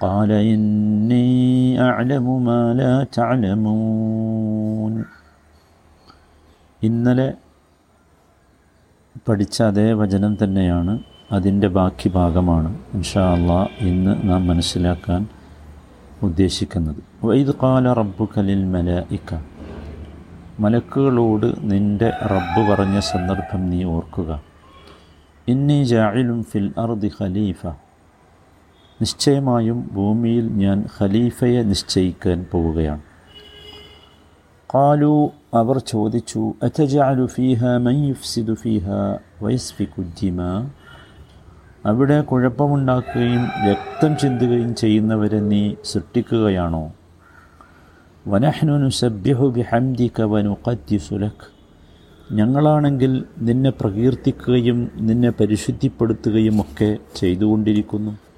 قال إني أعلم ما لا تعلمون ഇന്നലെ പഠിച്ച അതേ വചനം തന്നെയാണ് അതിൻ്റെ ബാക്കി ഭാഗമാണ് ഇൻഷാ അള്ളാ ഇന്ന് നാം മനസ്സിലാക്കാൻ ഉദ്ദേശിക്കുന്നത് വൈദ് കാല റബ്ബു കലിൽ മലയിക്ക മലക്കുകളോട് നിൻ്റെ റബ്ബ് പറഞ്ഞ സന്ദർഭം നീ ഓർക്കുക ഇന്നി ജായിലും ഫിൽ അർദി ഖലീഫ നിശ്ചയമായും ഭൂമിയിൽ ഞാൻ ഖലീഫയെ നിശ്ചയിക്കാൻ പോവുകയാണ്. കാലു അവർ ചോദിച്ചു അറ്റജാലു ഫീഹ മൻ യുഫ്സിദു ഫീഹ അവിടെ കുഴപ്പമുണ്ടാക്കുകയും രക്തം ചിന്തുകയും ചെയ്യുന്നവരെ നീ സൃഷ്ടിക്കുകയാണോ? വനഹ്നു ബിഹംദിക ഞങ്ങളാണെങ്കിൽ നിന്നെ പ്രകീർത്തിക്കുകയും നിന്നെ പരിശുദ്ധിപ്പെടുത്തുകയും ഒക്കെ ചെയ്തുകൊണ്ടിരിക്കുന്നു.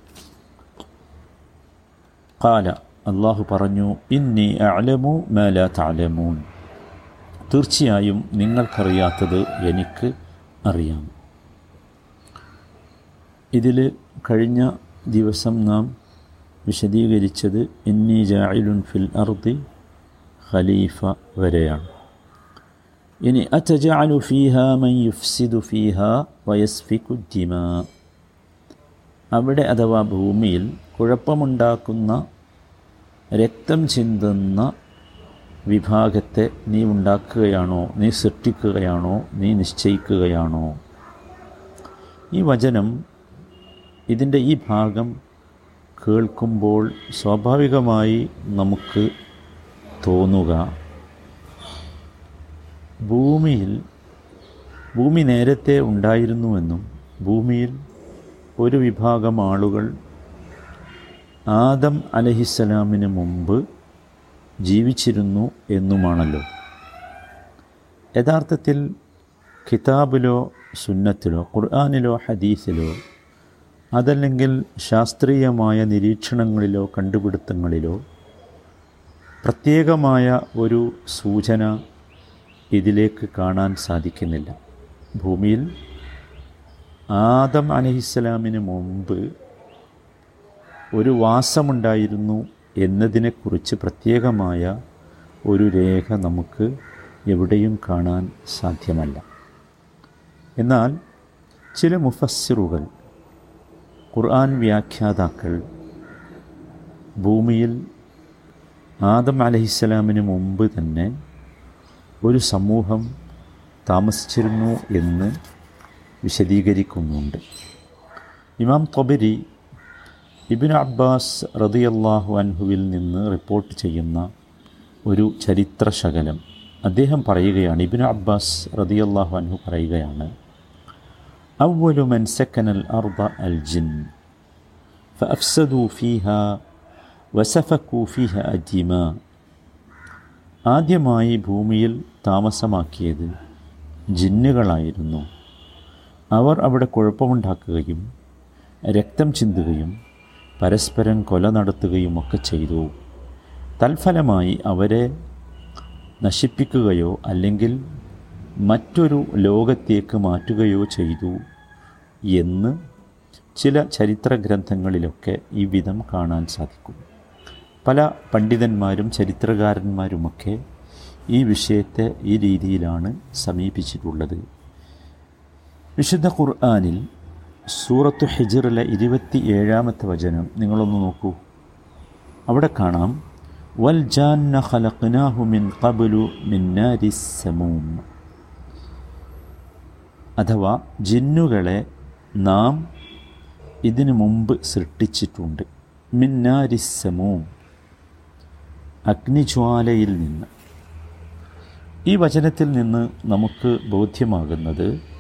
കാല അള്ളാഹു പറഞ്ഞു ഇന്നി അലമു മേല താലമൂൻ തീർച്ചയായും നിങ്ങൾക്കറിയാത്തത് എനിക്ക് അറിയാം. ഇതിൽ കഴിഞ്ഞ ദിവസം നാം വിശദീകരിച്ചത് ഇന്നി ജായിലുൻ ഫിൽ അർദി ഖലീഫ വരെയാണ്. ഇനി അറ്റജാലു ഫീഹ മൻ യുഫ്സിദു ഫീഹ വയസ്ഫിക്കു ദിമാ അവിടെ അഥവാ ഭൂമിയിൽ കുഴപ്പമുണ്ടാക്കുന്ന രക്തം ചിന്തുന്ന വിഭാഗത്തെ നീ ഉണ്ടാക്കുകയാണോ നീ സൃഷ്ടിക്കുകയാണോ നീ നിശ്ചയിക്കുകയാണോ? ഈ വചനം ഇതിന്റെ ഈ ഭാഗം കേൾക്കുമ്പോൾ സ്വാഭാവികമായി നമുക്ക് തോന്നുക. ഭൂമിയിൽ ഭൂമി നേരത്തെ ഉണ്ടായിരുന്നുവെന്നും ഭൂമിയിൽ ഒരു വിഭാഗം ആളുകൾ ആദം അലഹിസ്സലാമിന് മുമ്പ് ജീവിച്ചിരുന്നു എന്നുമാണല്ലോ. യഥാർത്ഥത്തിൽ കിതാബിലോ സുന്നത്തിലോ ഖുർആാനിലോ ഹദീസിലോ അതല്ലെങ്കിൽ ശാസ്ത്രീയമായ നിരീക്ഷണങ്ങളിലോ കണ്ടുപിടുത്തങ്ങളിലോ പ്രത്യേകമായ ഒരു സൂചന ഇതിലേക്ക് കാണാൻ സാധിക്കുന്നില്ല. ഭൂമിയിൽ ആദം അലഹിസ്സലാമിന് മുമ്പ് ഒരു വാസമുണ്ടായിരുന്നു എന്നതിനെക്കുറിച്ച് പ്രത്യേകമായ ഒരു രേഖ നമുക്ക് എവിടെയും കാണാൻ സാധ്യമല്ല. എന്നാൽ ചില മുഫസ്സിറുകൾ ഖുർആൻ വ്യാഖ്യാതാക്കൾ ഭൂമിയിൽ ആദം അലഹിസ്സലാമിന് മുമ്പ് തന്നെ ഒരു സമൂഹം താമസിച്ചിരുന്നു എന്ന് വിശദീകരിക്കുന്നുണ്ട് ഇമാം തൊബരി ഇബിൻ അബ്ബാസ് റതിയല്ലാഹു അൻഹുവിൽ നിന്ന് റിപ്പോർട്ട് ചെയ്യുന്ന ഒരു ചരിത്ര ശകലം അദ്ദേഹം പറയുകയാണ് ഇബിൻ അബ്ബാസ് റതിയല്ലാഹു അൻഹു പറയുകയാണ് അവലു മൻ സക്കനൽ അർബ അൽ ജിൻ فأفسدوا فيها وسفكوا فيها الدماء ആദ്യമായി ഭൂമിയിൽ താമസമാക്കിയത് ജിന്നുകളായിരുന്നു അവർ അവിടെ കുഴപ്പമുണ്ടാക്കുകയും രക്തം ചിന്തുകയും പരസ്പരം കൊല നടത്തുകയും ഒക്കെ ചെയ്തു. തൽഫലമായി അവരെ നശിപ്പിക്കുകയോ അല്ലെങ്കിൽ മറ്റൊരു ലോകത്തേക്ക് മാറ്റുകയോ ചെയ്തു എന്ന് ചില ചരിത്ര ഗ്രന്ഥങ്ങളിലൊക്കെ ഈ വിധം കാണാൻ സാധിക്കും. പല പണ്ഡിതന്മാരും ചരിത്രകാരന്മാരുമൊക്കെ ഈ വിഷയത്തെ ഈ രീതിയിലാണ് സമീപിച്ചിട്ടുള്ളത്. വിശുദ്ധ ഖുർആാനിൽ സൂറത്തു ഹിജിറിലെ ഇരുപത്തി ഏഴാമത്തെ വചനം നിങ്ങളൊന്ന് നോക്കൂ. അവിടെ കാണാം വൽ ജാന്ന ഖലഖ്നാഹു മിൻ ഖബ്ലു അഥവാ ജിന്നുകളെ നാം ഇതിനു മുമ്പ് സൃഷ്ടിച്ചിട്ടുണ്ട് മിന്നാരി സമൂം അഗ്നിജ്വാലയിൽ നിന്ന്. ഈ വചനത്തിൽ നിന്ന് നമുക്ക് ബോധ്യമാകുന്നത്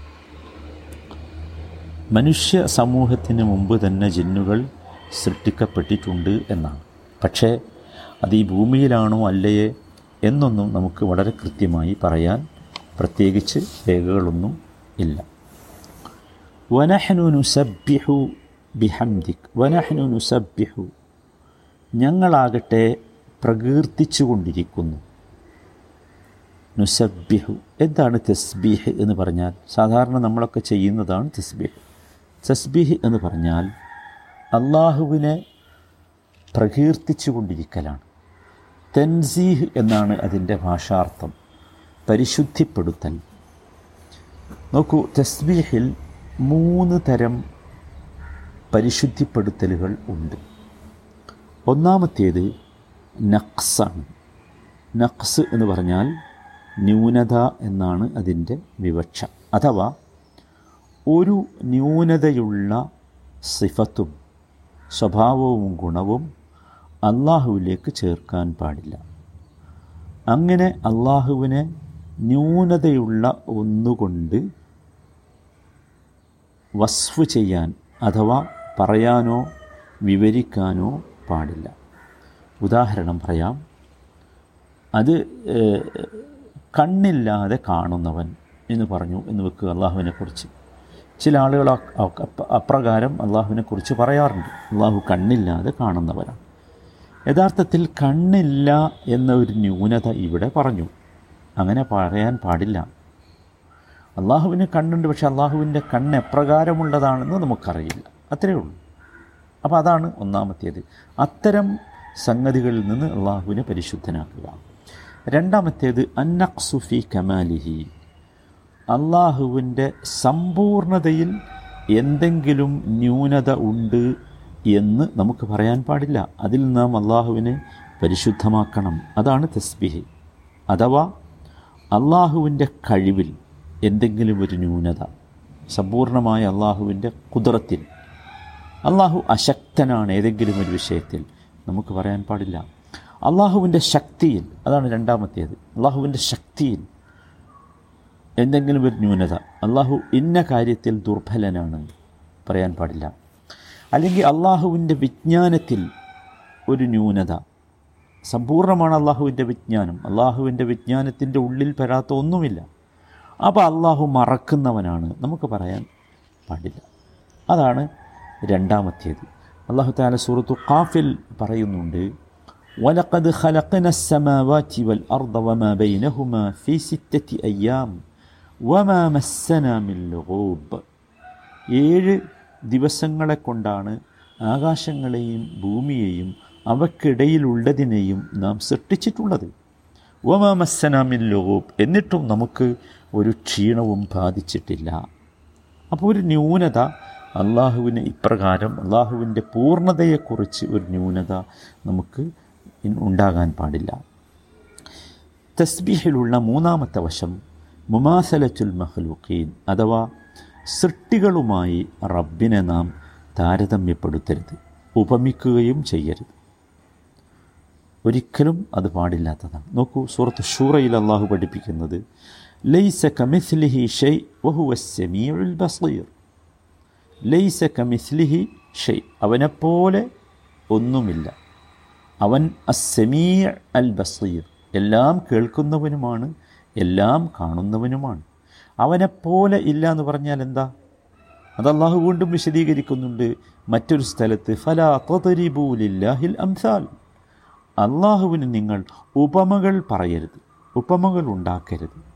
മനുഷ്യ സമൂഹത്തിന് മുമ്പ് തന്നെ ജിന്നുകൾ സൃഷ്ടിക്കപ്പെട്ടിട്ടുണ്ട് എന്നാണ്. പക്ഷേ അത് ഈ ഭൂമിയിലാണോ അല്ലയേ എന്നൊന്നും നമുക്ക് വളരെ കൃത്യമായി പറയാൻ പ്രത്യേകിച്ച് രേഖകളൊന്നും ഇല്ല. വനഹനു നുസബ്ബിഹു ബിഹംദിക്. വനഹനു നുസബ്ബിഹു. ഞങ്ങളാകട്ടെ പ്രകീർത്തിച്ചു കൊണ്ടിരിക്കുന്നു നുസബ്ബിഹു. എന്താണ് തസ്ബീഹ് എന്ന് പറഞ്ഞാൽ? സാധാരണ നമ്മളൊക്കെ ചെയ്യുന്നതാണ് തസ്ബീഹ്. തസ്ബീഹ് എന്ന് പറഞ്ഞാൽ അള്ളാഹുവിനെ പ്രകീർത്തിച്ചു കൊണ്ടിരിക്കലാണ് തൻസീഹ് എന്നാണ് അതിന്റെ ഭാഷാർത്ഥം. പരിശുദ്ധിപ്പെടുത്തൽ. നോക്കൂ തസ്ബീഹിൽ മൂന്ന് തരം പരിശുദ്ധിപ്പെടുത്തലുകൾ ഉണ്ട്. ഒന്നാമത്തേത് നക്സാണ് നക്സ് എന്ന് പറഞ്ഞാൽ ന്യൂനത എന്നാണ് അതിന്റെ വിവക്ഷ. അഥവാ ഒരു ന്യൂനതയുള്ള സിഫത്തും സ്വഭാവവും ഗുണവും അള്ളാഹുവിലേക്ക് ചേർക്കാൻ പാടില്ല. അങ്ങനെ അള്ളാഹുവിനെ ന്യൂനതയുള്ള ഒന്നുകൊണ്ട് വസ്ഫ് ചെയ്യാൻ അഥവാ പറയാനോ വിവരിക്കാനോ പാടില്ല. ഉദാഹരണം പറയാം. അത് കണ്ണില്ലാതെ കാണുന്നവൻ എന്ന് പറഞ്ഞു എന്ന് വെക്കുക അള്ളാഹുവിനെക്കുറിച്ച് ചില ആളുകൾ അപ്രകാരം അള്ളാഹുവിനെ അള്ളാഹുവിനെക്കുറിച്ച് പറയാറുണ്ട്. അള്ളാഹു കണ്ണില്ലാതെ കാണുന്നവരാണ്. യഥാർത്ഥത്തിൽ കണ്ണില്ല എന്ന ഒരു ന്യൂനത ഇവിടെ പറഞ്ഞു. അങ്ങനെ പറയാൻ പാടില്ല. അള്ളാഹുവിന് കണ്ണുണ്ട് പക്ഷെ അള്ളാഹുവിന്റെ കണ്ണ് എപ്രകാരമുള്ളതാണെന്ന് നമുക്കറിയില്ല. അത്രയേ ഉള്ളൂ. അപ്പോൾ അതാണ് ഒന്നാമത്തേത്. അത്തരം സംഗതികളിൽ നിന്ന് അള്ളാഹുവിനെ പരിശുദ്ധനാക്കുക. രണ്ടാമത്തേത് അന്നഖ്സുഫി കമാലിഹി. അള്ളാഹുവിന്റെ സമ്പൂർണതയിൽ എന്തെങ്കിലും ന്യൂനത ഉണ്ട് എന്ന് നമുക്ക് പറയാൻ പാടില്ല. അതിൽ നാം അള്ളാഹുവിനെ പരിശുദ്ധമാക്കണം. അതാണ് തസ്ബിഹ്. അഥവാ അള്ളാഹുവിന്റെ കഴിവിൽ എന്തെങ്കിലും ഒരു ന്യൂനത സമ്പൂർണമായ അള്ളാഹുവിന്റെ കുതിരത്തിൽ അള്ളാഹു അശക്തനാണ് ഏതെങ്കിലും ഒരു വിഷയത്തിൽ നമുക്ക് പറയാൻ പാടില്ല. അള്ളാഹുവിന്റെ ശക്തിയിൽ അതാണ് രണ്ടാമത്തേത്. അള്ളാഹുവിന്റെ ശക്തിയിൽ എന്തെങ്കിലും ഒരു ന്യൂനത അള്ളാഹു ഇന്ന കാര്യത്തിൽ ദുർബലനാണ് പറയാൻ പാടില്ല അല്ലെങ്കിൽ അള്ളാഹുവിൻ്റെ വിജ്ഞാനത്തിൽ ഒരു ന്യൂനത സമ്പൂർണ്ണമാണ് അള്ളാഹുവിൻ്റെ വിജ്ഞാനം അള്ളാഹുവിൻ്റെ വിജ്ഞാനത്തിൻ്റെ ഉള്ളിൽ പെടാത്ത ഒന്നുമില്ല അപ്പോൾ അള്ളാഹു മറക്കുന്നവനാണ് നമുക്ക് പറയാൻ പാടില്ല അതാണ് രണ്ടാമത്തേത് അള്ളാഹു താല സൂറത്തു ഖാഫിൽ പറയുന്നുണ്ട് وَلَقَدْ خَلَقْنَا السَّمَاوَاتِ وَالْأَرْضَ وَمَا بَيْنَهُمَا فِي سِتَّةِ أَيَّامٍ വമാമസ്സനാമില്ലുകൂബ് ഏഴ് ദിവസങ്ങളെ കൊണ്ടാണ് ആകാശങ്ങളെയും ഭൂമിയെയും അവക്കിടയിലുള്ളതിനെയും നാം സൃഷ്ടിച്ചിട്ടുള്ളത്. വമാമസ്സനാമില്ലുകൂബ് എന്നിട്ടും നമുക്ക് ഒരു ക്ഷീണവും ബാധിച്ചിട്ടില്ല. അപ്പോൾ ഒരു ന്യൂനത അള്ളാഹുവിന് ഇപ്രകാരം അള്ളാഹുവിന്റെ പൂർണതയെക്കുറിച്ച് ഒരു ന്യൂനത നമുക്ക് ഉണ്ടാകാൻ പാടില്ല. തസ്ബീഹിലുള്ള മൂന്നാമത്തെ വശം മുമാസലത്തുൽ മഹ്ലൂഖീൻ അഥവാ സൃഷ്ടികളുമായി റബ്ബിനെ നാം താരതമ്യപ്പെടുത്തരുത് ഉപമിക്കുകയും ചെയ്യരുത്. ഒരിക്കലും അത് പാടില്ലാത്തതാണ്. നോക്കൂ സൂറത്ത് ഷൂറയിൽ അള്ളാഹു പഠിപ്പിക്കുന്നത് ലൈസ കമിസ്ലിഹി ഷെയ് വഹു ബസീർ. ലൈസ കമിസ്ലിഹി ഷെയ് അവനെപ്പോലെ ഒന്നുമില്ല. അവൻ അസ്സമീ അൽ ബസീർ എല്ലാം കേൾക്കുന്നവനുമാണ് എല്ലാം കാണുന്നവനുമാണ്. അവനെപ്പോലെ ഇല്ല എന്ന് പറഞ്ഞാൽ എന്താ? അത് അള്ളാഹു വീണ്ടും വിശദീകരിക്കുന്നുണ്ട്. മറ്റൊരു സ്ഥലത്ത് ഫലാ തദരിബൂലില്ലാഹിൽ അംസാൽ. അള്ളാഹുവിന് നിങ്ങൾ ഉപമകൾ പറയരുത് ഉപമകൾ ഉണ്ടാക്കരുത്.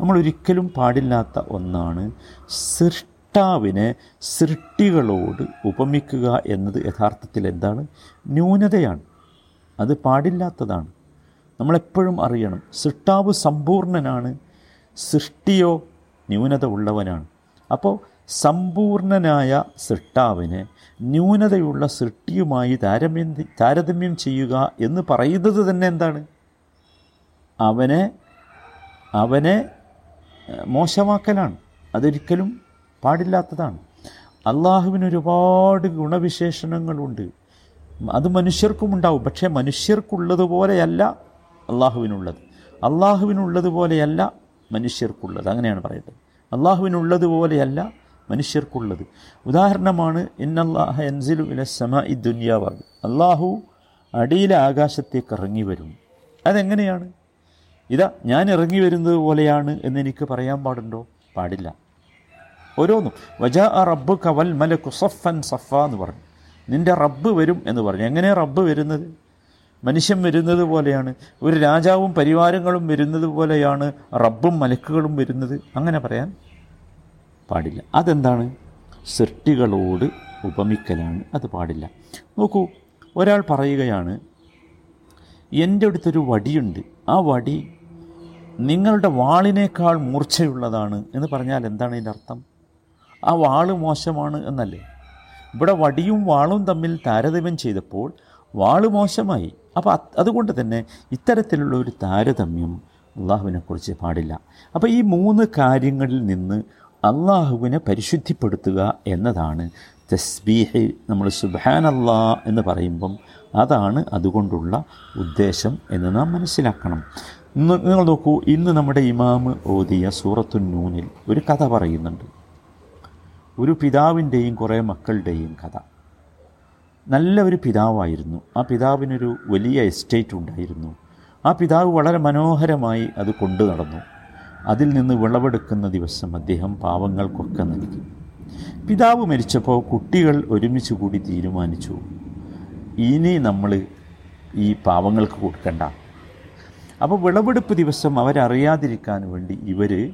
നമ്മൾ ഒരിക്കലും പാടില്ലാത്ത ഒന്നാണ് സൃഷ്ടാവിനെ സൃഷ്ടികളോട് ഉപമിക്കുക എന്നത് യഥാർത്ഥത്തിൽ എന്താണ്? ന്യൂനതയാണ്. അത് പാടില്ലാത്തതാണ്. നമ്മളെപ്പോഴും അറിയണം. സൃഷ്ടാവ് സമ്പൂർണനാണ് സൃഷ്ടിയോ ന്യൂനത ഉള്ളവനാണ് അപ്പോൾ സമ്പൂർണനായ സൃഷ്ടാവിനെ ന്യൂനതയുള്ള സൃഷ്ടിയുമായി താരതമ്യം താരതമ്യം ചെയ്യുക എന്ന് പറയുന്നത് തന്നെ എന്താണ്? അവനെ അവനെ മോശമാക്കലാണ്. അതൊരിക്കലും പാടില്ലാത്തതാണ്. അള്ളാഹുവിന് ഒരുപാട് ഗുണവിശേഷണങ്ങളുണ്ട്. അത് മനുഷ്യർക്കും ഉണ്ടാവും. പക്ഷേ മനുഷ്യർക്കുള്ളതുപോലെയല്ല അള്ളാഹുവിനുള്ളത്. അള്ളാഹുവിനുള്ളതുപോലെയല്ല മനുഷ്യർക്കുള്ളത്. അങ്ങനെയാണ് പറയുന്നത്. അള്ളാഹുവിനുള്ളതുപോലെയല്ല മനുഷ്യർക്കുള്ളത്. ഉദാഹരണമാണ് ഇന്നല്ലാഹ എൻസിലു ഇല സമ ഇ ദുന്യാവാഗ്. അള്ളാഹു അടിയിലെ ആകാശത്തേക്ക് ഇറങ്ങി വരും. അതെങ്ങനെയാണ്? ഇതാ ഞാൻ ഇറങ്ങി വരുന്നത് പോലെയാണ് എന്ന് എനിക്ക് പറയാൻ പാടുണ്ടോ? പാടില്ല. ഓരോന്നും വജാ അ റബ്ബ് കവൽ മലക്കു സഫൻ സഫ എന്ന് പറഞ്ഞു. നിന്റെ റബ്ബ് വരും എന്ന് പറഞ്ഞു. എങ്ങനെ റബ്ബ് വരുന്നത്? മനുഷ്യൻ വരുന്നത് പോലെയാണ്. ഒരു രാജാവും പരിവാരങ്ങളും വരുന്നത് പോലെയാണ്. റബ്ബും മലക്കുകളും വരുന്നത്. അങ്ങനെ പറയാൻ പാടില്ല. അതെന്താണ്? സൃഷ്ടികളോട് ഉപമിക്കലാണ്. അത് പാടില്ല. നോക്കൂ ഒരാൾ പറയുകയാണ് എന്റെ അടുത്തൊരു വടിയുണ്ട്. ആ വടി നിങ്ങളുടെ വാളിനേക്കാൾ മൂർച്ചയുള്ളതാണ്. എന്ന് പറഞ്ഞാൽ എന്താണ് ഇതിന്റെ അർത്ഥം? ആ വാൾ മോശമാണ് എന്നല്ലേ? ഇവിടെ വടിയും വാളും തമ്മിൽ താരതമ്യം ചെയ്തപ്പോൾ വാൾ മോശമായി. അപ്പോൾ അതുകൊണ്ട് തന്നെ ഇത്തരത്തിലുള്ള ഒരു താരതമ്യം അള്ളാഹുവിനെക്കുറിച്ച് പാടില്ല. അപ്പോൾ ഈ മൂന്ന് കാര്യങ്ങളിൽ നിന്ന് അള്ളാഹുവിനെ പരിശുദ്ധിപ്പെടുത്തുക എന്നതാണ് തസ്ബീഹ് നമ്മൾ അള്ളാ എന്ന് പറയുമ്പം അതാണ് അതുകൊണ്ടുള്ള ഉദ്ദേശം എന്ന് നാം മനസ്സിലാക്കണം. നിങ്ങൾ നോക്കൂ ഇന്ന് നമ്മുടെ ഇമാമ് ഓതിയ സൂറത്തു നൂനിൽ ഒരു കഥ പറയുന്നുണ്ട്. ഒരു പിതാവിന്റെയും കുറേ മക്കളുടെയും കഥ. നല്ല ഒരു പിതാവായിരുന്നു. ആ പിതാവിനൊരു വലിയ എസ്റ്റേറ്റ് ഉണ്ടായിരുന്നു. ആ പിതാവ് വളരെ മനോഹരമായി അത് കൊണ്ടു നടന്നു. അതിൽ നിന്ന് വിളവെടുക്കുന്ന ദിവസം അദ്ദേഹം പാവങ്ങൾക്കൊക്കെ നൽകി. പിതാവ് മരിച്ചപ്പോൾ കുട്ടികൾ ഒരുമിച്ച് കൂടി തീരുമാനിച്ചു ഇനി നമ്മൾ ഈ പാവങ്ങൾക്ക് കൊടുക്കണ്ട. അപ്പോൾ വിളവെടുപ്പ് ദിവസം അവരറിയാതിരിക്കാൻ വേണ്ടി ഇവർ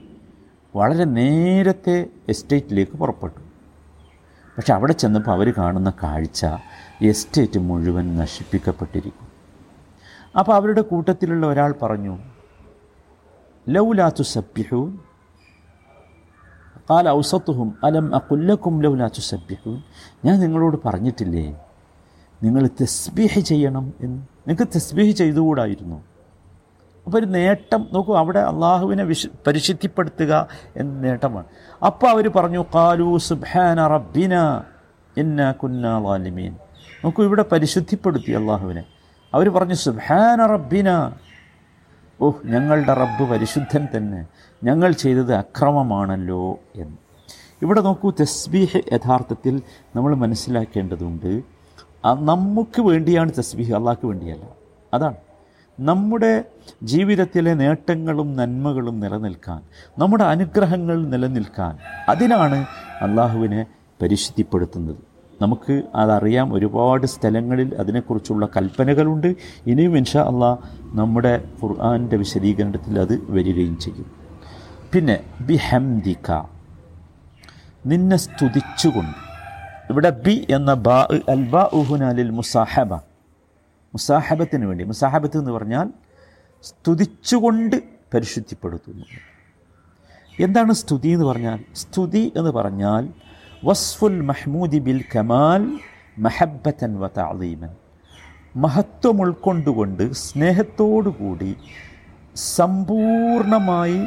വളരെ നേരത്തെ എസ്റ്റേറ്റിലേക്ക് പുറപ്പെട്ടു. പക്ഷെ അവിടെ ചെന്നപ്പോൾ അവർ കാണുന്ന കാഴ്ച എസ്റ്റേറ്റ് മുഴുവൻ നശിപ്പിക്കപ്പെട്ടിരിക്കും. അപ്പോൾ അവരുടെ കൂട്ടത്തിലുള്ള ഒരാൾ പറഞ്ഞു ലൗലാത്തു സബ്യഹൂൻ കാല ഔസത്തുഹും അലം അക്കുല്ലക്കും ലൗലാത്തു സബ്യഹൂൻ ഞാൻ നിങ്ങളോട് പറഞ്ഞിട്ടില്ലേ നിങ്ങൾ തസ്ബീഹ് ചെയ്യണം എന്ന്. നിങ്ങൾക്ക് തസ്ബീഹ് ചെയ്തുകൂടായിരുന്നു. അപ്പോൾ ഒരു നേട്ടം നോക്കൂ അവിടെ അള്ളാഹുവിനെ വിശ പരിശുദ്ധിപ്പെടുത്തുക എന്ന നേട്ടമാണ്. അപ്പോൾ അവർ പറഞ്ഞു കാലു സുബാന റബ്ബിന എന്ന കുന്ന വാലിമീൻ നോക്കൂ ഇവിടെ പരിശുദ്ധിപ്പെടുത്തി അള്ളാഹുവിനെ. അവർ പറഞ്ഞു സുഹാന റബ്ബിന. ഓഹ് ഞങ്ങളുടെ റബ്ബ് പരിശുദ്ധൻ തന്നെ. ഞങ്ങൾ ചെയ്തത് അക്രമമാണല്ലോ എന്ന്. ഇവിടെ നോക്കൂ തസ്ബീഹ് യഥാർത്ഥത്തിൽ നമ്മൾ മനസ്സിലാക്കേണ്ടതുണ്ട് നമുക്ക് വേണ്ടിയാണ് തസ്ബീഹ് അള്ളാഹ്ക്ക് വേണ്ടിയല്ല. അതാണ്. നമ്മുടെ ജീവിതത്തിലെ നേട്ടങ്ങളും നന്മകളും നിലനിൽക്കാൻ നമ്മുടെ അനുഗ്രഹങ്ങൾ നിലനിൽക്കാൻ അതിനാണ് അള്ളാഹുവിനെ പരിശുദ്ധിപ്പെടുത്തുന്നത്. നമുക്ക് അതറിയാം ഒരുപാട് സ്ഥലങ്ങളിൽ അതിനെക്കുറിച്ചുള്ള കൽപ്പനകളുണ്ട്. ഇനിയും ഇൻഷാ അള്ളാ നമ്മുടെ ഖുർആാന്റെ വിശദീകരണത്തിൽ അത് വരികയും ചെയ്യും. പിന്നെ ബി ഹംദിക നിന്നെ സ്തുതിച്ചുകൊണ്ട്. ഇവിടെ ബി എന്ന ബാ അൽ ബാ ഉഹുനാലിൽ മുസാഹബ മുസാഹബത്തിന് വേണ്ടി. മുസാഹബത്ത് എന്ന് പറഞ്ഞാൽ സ്തുതിച്ചുകൊണ്ട് പരിശുദ്ധിപ്പെടുത്തുന്നു. എന്താണ് സ്തുതി എന്ന് പറഞ്ഞാൽ? സ്തുതി എന്ന് പറഞ്ഞാൽ വസ്ഫുൽ മഹ്മൂദി ബിൽ കമാൽ മഹബത്തൻ വ താളീമൻ മഹത്വം ഉൾക്കൊണ്ടുകൊണ്ട് സ്നേഹത്തോടുകൂടി സമ്പൂർണമായി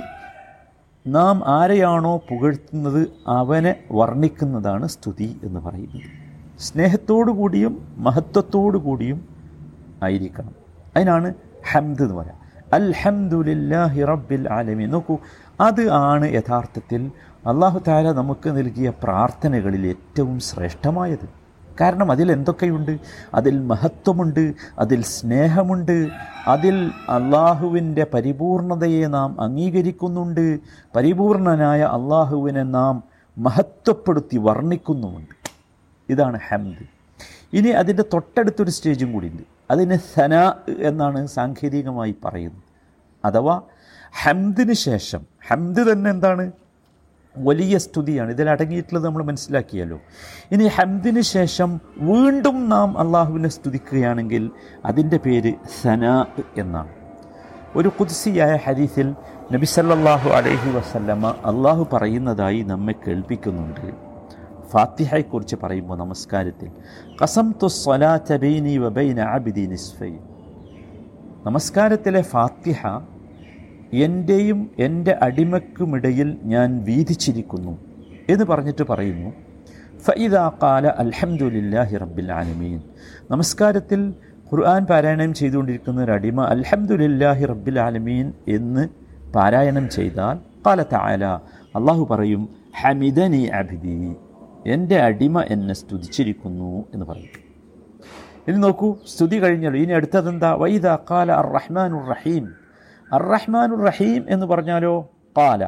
നാം ആരെയാണോ പുകഴ്ത്തുന്നത് അവനെ വർണിക്കുന്നതാണ് സ്തുതി എന്ന് പറയുന്നത്. സ്നേഹത്തോടു കൂടിയും മഹത്വത്തോടു കൂടിയും ആയിരിക്കണം. അതിനാണ് ഹംദ് എന്ന് പറയാം. അൽഹംദുലില്ലാഹി റബ്ബിൽ ആലമി നോക്കൂ അത് ആണ് യഥാർത്ഥത്തിൽ അള്ളാഹു താല നമുക്ക് നൽകിയ പ്രാർത്ഥനകളിൽ ഏറ്റവും ശ്രേഷ്ഠമായത്. കാരണം അതിൽ എന്തൊക്കെയുണ്ട്? അതിൽ മഹത്വമുണ്ട് അതിൽ സ്നേഹമുണ്ട് അതിൽ അള്ളാഹുവിന്റെ പരിപൂർണതയെ നാം അംഗീകരിക്കുന്നുണ്ട് പരിപൂർണനായ അള്ളാഹുവിനെ നാം മഹത്വപ്പെടുത്തി വർണിക്കുന്നുമുണ്ട്. ഇതാണ് ഹംദ്. ഇനി അതിന്റെ തൊട്ടടുത്തൊരു സ്റ്റേജും കൂടിയുണ്ട്. അതിന് സന എന്നാണ് സാങ്കേതികമായി പറയുന്നത്. അഥവാ ഹംദിന് ശേഷം ഹംദ് തന്നെ എന്താണ്? വലിയ സ്തുതിയാണ്. ഇതിൽ അടങ്ങിയിട്ടുള്ളത് നമ്മൾ മനസ്സിലാക്കിയല്ലോ ഇനി ഹംദിന് ശേഷം വീണ്ടും നാം അള്ളാഹുവിനെ സ്തുതിക്കുകയാണെങ്കിൽ അതിന്റെ പേര് സനാ എന്നാണ്. ഒരു കുദ്സിയായ ഹരീസിൽ നബി സല്ലല്ലാഹു അലൈഹി വസല്ലമ അള്ളാഹു പറയുന്നതായി നമ്മെ കേൾപ്പിക്കുന്നുണ്ട്. ഫാത്തിഹയെക്കുറിച്ച് പറയുമ്പോൾ നമസ്കാരത്തിൽ കസം തു സ്വലാ ചബൈനി വബൈന അബിദി നിസ്ഫൈ. നമസ്കാരത്തിലെ ഫാത്തിഹ എന്റെയും എന്റെ അടിമക്കുമിടയിൽ ഞാൻ വീതിച്ചിരിക്കുന്നു എന്ന് പറഞ്ഞിട്ട് പറയുന്നു. ഫൈദ കാല അൽഹംദുലില്ലാഹി റബ്ബിൽ ആലമീൻ. നമസ്കാരത്തിൽ ഖുർആൻ പാരായണം ചെയ്തുകൊണ്ടിരിക്കുന്ന ഒരു അടിമ അൽഹംദുലില്ലാഹി റബ്ബിൽ ആലമീൻ എന്ന് പാരായണം ചെയ്താൽ കാല താല അള്ളാഹു പറയും ഹമിദനി അബിദി എന്റെ അടിമ എന്നെ സ്തുതിച്ചിരിക്കുന്നു എന്ന് പറയും. ഇനി നോക്കൂ സ്തുതി കഴിഞ്ഞല്ലോ. ഇനി അടുത്തതെന്താ? വൈദ കാല അർ റഹ്മാൻ റഹീം. അർ റഹ്മാനുർ റഹീം എന്ന് പറഞ്ഞാലോ? പാല.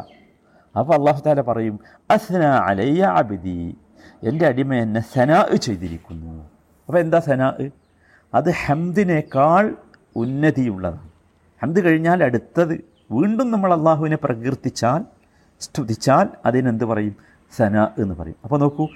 അപ്പോൾ അള്ളാഹു താല പറയും അസ്ന അലയ്യ അബിദി. എന്റെ അടിമ എന്നെ സനാ ചെയ്തിരിക്കുന്നു. അപ്പോൾ എന്താ സനാ? അത് ഹംദിനേക്കാൾ ഉന്നതിയുള്ളതാണ്. ഹംദ് കഴിഞ്ഞാൽ അടുത്തത്. വീണ്ടും നമ്മൾ അള്ളാഹുവിനെ പ്രകീർത്തിച്ചാൽ സ്തുതിച്ചാൽ അതിനെന്ത് പറയും? സന എന്ന് പറയും. അപ്പോൾ നോക്കൂ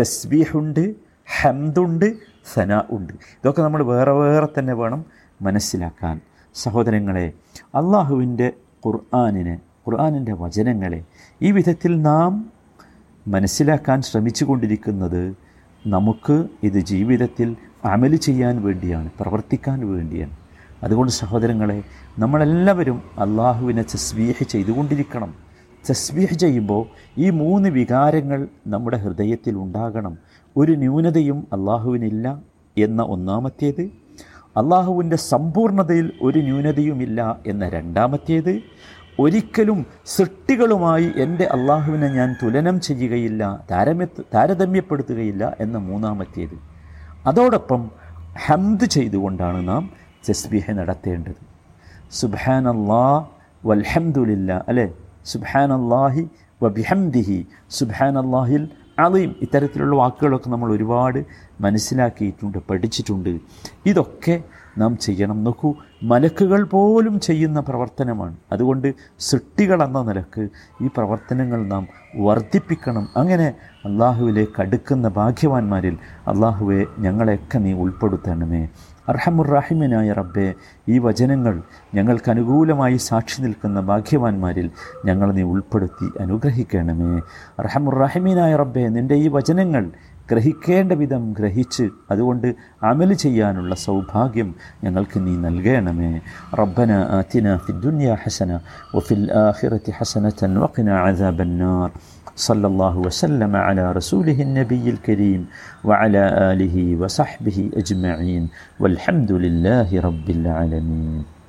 തസ്ബീഹുണ്ട് ഹംദുണ്ട് സന ഉണ്ട്. ഇതൊക്കെ നമ്മൾ വേറെ വേറെ തന്നെ വേണം മനസ്സിലാക്കാൻ. സഹോദരങ്ങളെ അള്ളാഹുവിന്റെ ഖുർആാനിനെ ഖുർആാനിന്റെ വചനങ്ങളെ ഈ വിധത്തിൽ നാം മനസ്സിലാക്കാൻ ശ്രമിച്ചു കൊണ്ടിരിക്കുന്നത് നമുക്ക് ഇത് ജീവിതത്തിൽ അമൽ ചെയ്യാൻ വേണ്ടിയാണ് പ്രവർത്തിക്കാൻ വേണ്ടിയാണ്. അതുകൊണ്ട് സഹോദരങ്ങളെ നമ്മളെല്ലാവരും അള്ളാഹുവിനെ തസ്ബീഹ് ചെയ്തുകൊണ്ടിരിക്കണം. തസ്ബീഹ് ചെയ്യുമ്പോൾ ഈ മൂന്ന് വികാരങ്ങൾ നമ്മുടെ ഹൃദയത്തിൽ ഉണ്ടാകണം. ഒരു ന്യൂനതയും അള്ളാഹുവിനില്ല എന്ന ഒന്നാമത്തേത്. അള്ളാഹുവിന്റെ സമ്പൂർണതയിൽ ഒരു ന്യൂനതയുമില്ല എന്ന രണ്ടാമത്തേത് ഒരിക്കലും സൃഷ്ടികളുമായി എന്റെ അള്ളാഹുവിനെ ഞാൻ തുലനം ചെയ്യുകയില്ല താരമ്യ താരതമ്യപ്പെടുത്തുകയില്ല എന്ന മൂന്നാമത്തേത്. അതോടൊപ്പം ഹംദ് ചെയ്തുകൊണ്ടാണ് നാം ജസ്ബിഹ നടത്തേണ്ടത്. സുബാൻ അള്ളാ വൽഹംദുലില്ല അല്ലേ? സുബാൻ അള്ളാഹി വബിഹംദിഹി സുബാൻ അള്ളാഹിൽ അലീം ഇത്തരത്തിലുള്ള വാക്കുകളൊക്കെ നമ്മൾ ഒരുപാട് മനസ്സിലാക്കിയിട്ടുണ്ട് പഠിച്ചിട്ടുണ്ട്. ഇതൊക്കെ നാം ചെയ്യണം. നോക്കൂ മലക്കുകൾ പോലും ചെയ്യുന്ന പ്രവർത്തനമാണ്. അതുകൊണ്ട് സൃഷ്ടികൾ എന്ന നിലയ്ക്ക് ഈ പ്രവർത്തനങ്ങൾ നാം വർദ്ധിപ്പിക്കണം. അങ്ങനെ അള്ളാഹുവിലേക്ക് അടുക്കുന്ന ഭാഗ്യവാന്മാരിൽ അള്ളാഹുവെ ഞങ്ങളെയൊക്കെ നീ ഉൾപ്പെടുത്തണമേ. അർഹമുറാഹിമിനായ റബ്ബെ ഈ വചനങ്ങൾ ഞങ്ങൾക്ക് അനുകൂലമായി സാക്ഷി നിൽക്കുന്ന ഭാഗ്യവാന്മാരിൽ ഞങ്ങൾ നീ ഉൾപ്പെടുത്തി അനുഗ്രഹിക്കണമേ. അർഹമുറാഹിമീനായ റബ്ബെ നിന്റെ ഈ വചനങ്ങൾ ഗ്രഹിക്കേണ്ട വിധം ഗ്രഹിച്ച് അതുകൊണ്ട് അമൽ ചെയ്യാനുള്ള സൗഭാഗ്യം ഞങ്ങൾക്ക് നീ നൽകണമേ. റബ്ബന ഫി ഫിദ്ദുനിയ ഹസന വഫിൽ ആഖിറതി ഹസനതൻ വഖിന അദാബന്നാർ صلى الله وسلم على رسوله النبي الكريم وعلى آله وصحبه أجمعين والحمد لله رب العالمين.